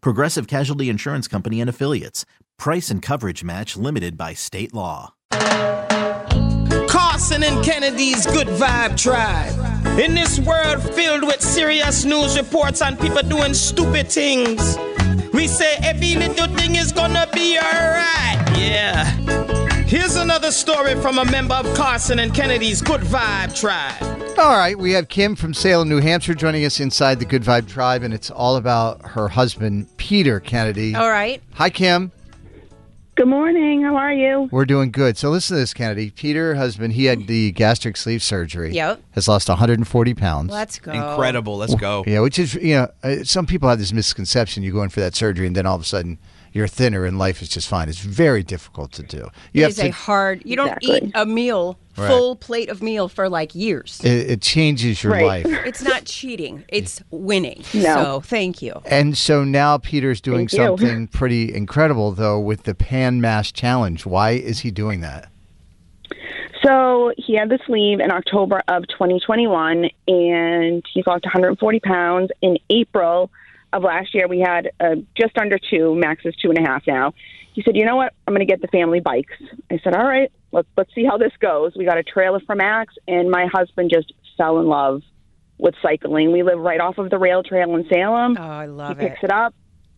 Progressive Casualty Insurance Company and Affiliates. Price and coverage match limited by state law. Carson and Kennedy's Good Vibe Tribe. In this world filled with serious news reports and people doing stupid things, we say every little thing is gonna be alright. Yeah. Here's another story from a member of Carson and Kennedy's Good Vibe Tribe. All right, we have Kim from Salem, New Hampshire, joining us inside the Good Vibe Tribe, and it's all about her husband, Peter Kennedy. All right. Hi, Kim. Good morning. How are you? We're doing good. So listen to this, Kennedy. Peter, husband, he had the gastric sleeve surgery. Yep. Has lost 140 pounds. Let's go. Incredible. Let's go. Yeah, which is, you know, uh, some people have this misconception. You go in for that surgery, and then all of a sudden you're thinner and life is just fine. It's very difficult to do. You It is a hard. You don't Exactly. eat a meal, Right. full plate of meal for like years. it, it changes your Right. life. It's not cheating. It's winning. No. So thank you. And so now Peter's doing Thank you. something pretty incredible, though, with the Pan Mass Challenge. Why is he doing that? So he had the sleeve in October of 2021, and he's lost 140 pounds. In April of last year, we had uh, just under two. Max is two and a half now. He said, "You know what? I'm going to get the family bikes." I said, "All right, let's let's see how this goes." We got a trailer for Max, and my husband just fell in love with cycling. We live right off of the rail trail in Salem. Oh, I love it. he picks it up.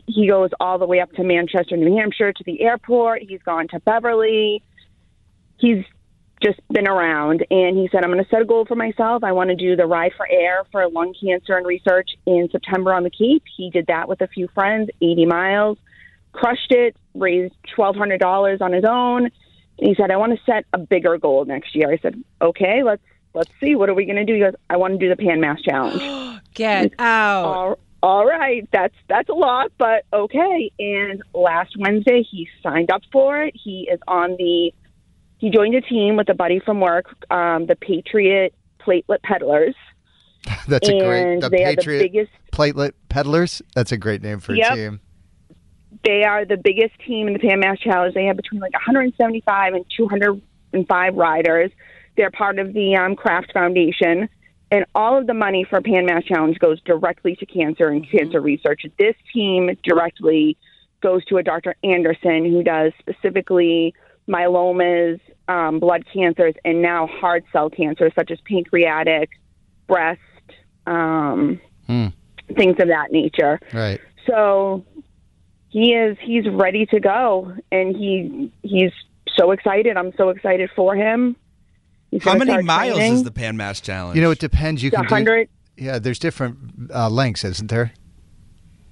He goes all the way up to Manchester, New Hampshire, to the airport. He's gone to Beverly. He's just been around, and he said, "I'm going to set a goal for myself. I want to do the Ride for Air for lung cancer and research in September on the Cape." He did that with a few friends, 80 miles, crushed it, raised $1,200 on his own. And he said, "I want to set a bigger goal next year." I said, "Okay, let's let's see. What are we going to do?" He goes, "I want to do the Pan Mass Challenge." Get out. all, all right, that's that's a lot, but okay. And last Wednesday, he signed up for it. He is on the. He joined a team with a buddy from work, um, the Patriot Platelet Peddlers, That's a great. The they are the Patriot biggest. Platelet Peddlers. That's a great name for Yep. a team. They are the biggest team in the Pan Mass Challenge. They have between like 175 and 205 riders. They're part of the um, Kraft Foundation, and all of the money for Pan Mass Challenge goes directly to cancer and cancer research. This team directly goes to a Dr. Anderson who does specifically myelomas, um, blood cancers, and now hard cell cancers such as pancreatic, breast, um, Hmm. things of that nature. Right. So he is he's ready to go and he he's so excited. I'm so excited for him. He's How many miles training. is the Pan Mass Challenge? You know, it depends. You It's can do. 100 Yeah, there's different uh, lengths, isn't there?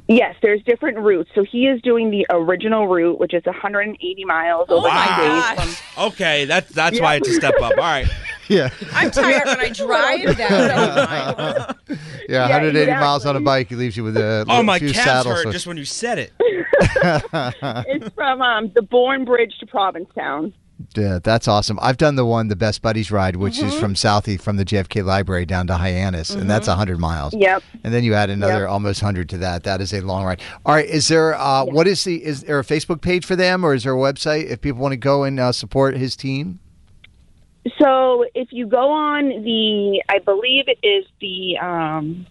Yes, there's different routes. So he is doing the original route, which is 180 miles over Oh my two days. gosh. okay, that, that's why it's a step up. All right. Yeah. I'm tired when I drive that. My. Yeah, 180 miles on a bike it leaves you with a Oh, my few calves saddles. hurt just when you said it. It's from um, the Bourne Bridge to Provincetown. Yeah, that's awesome. I've done the one, the Best Buddies ride, which Mm-hmm. is from Southie, from the JFK Library down to Hyannis, and that's 100 miles. Yep. And then you add another Yep. almost 100 to that. That is a long ride. All right, is there uh, what is the is there a Facebook page for them, or is there a website if people want to go and uh, support his team? So if you go on the, I believe it is the um,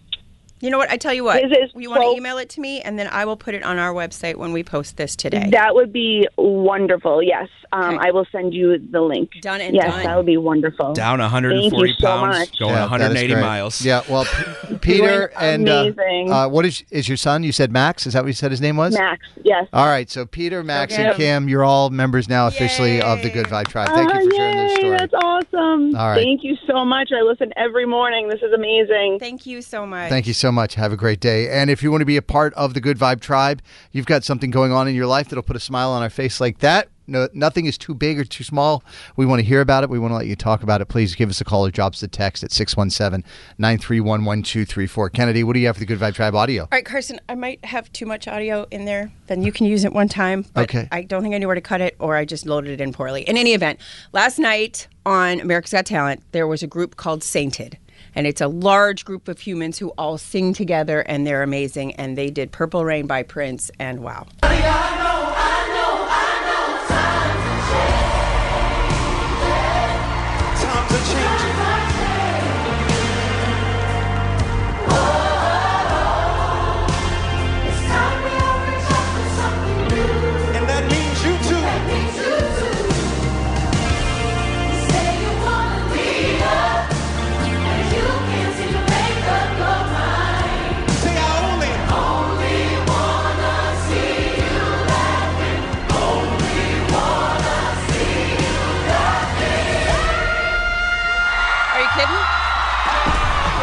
You know what? I tell you what. His is You want to so- email it to me, and then I will put it on our website when we post this today. That would be wonderful. Yes, um, Okay. I will send you the link. Done and yes, done. that would be wonderful. Down Thank 140 you so pounds, much. going Yeah, 180 miles. Yeah, well, P- Peter and uh, amazing. uh, what is is your son? You said Max. Is that what you said his name was? Max. Yes. All right, so Peter, Max, get and. Kim, you're all members now officially of the Good Vibe Tribe. Thank Oh, you for sharing this story. That's awesome. All right. Thank you so much. I listen every morning. This is amazing. Thank you so much. Thank you so much. Have a great day. And if you want to be a part of the Good Vibe Tribe, you've got something going on in your life that'll put a smile on our face like that. No, nothing is too big or too small. We want to hear about it. We want to let you talk about it. Please give us a call or drop us a text at 617 931 1234. Kennedy, what do you have for the Good Vibe Tribe audio? All right, Carson, I might have too much audio in there. Then you can use it one time. But Okay. I don't think I knew where to cut it, or I just loaded it in poorly. In any event, last night on America's Got Talent, there was a group called Sainted. And it's a large group of humans who all sing together, and they're amazing. And they did Purple Rain by Prince, and wow.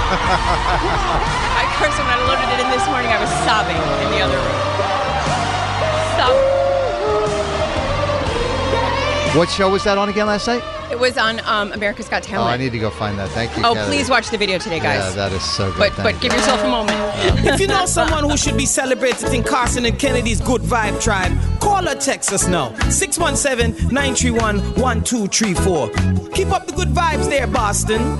I Carson, when I loaded it in this morning, I was sobbing in the other room. Sobbing. What show was that on again last night? It was on um, America's Got Talent. Oh, Talent. I need to go find that. Thank you. Oh, Kennedy. please watch the video today, guys. Yeah, that is so good. but Thank but you. give yourself a moment. If you know someone who should be celebrated in Carson and Kennedy's Good Vibe Tribe, call or text us now. 617 931 1234. Keep up the good vibes there, Boston.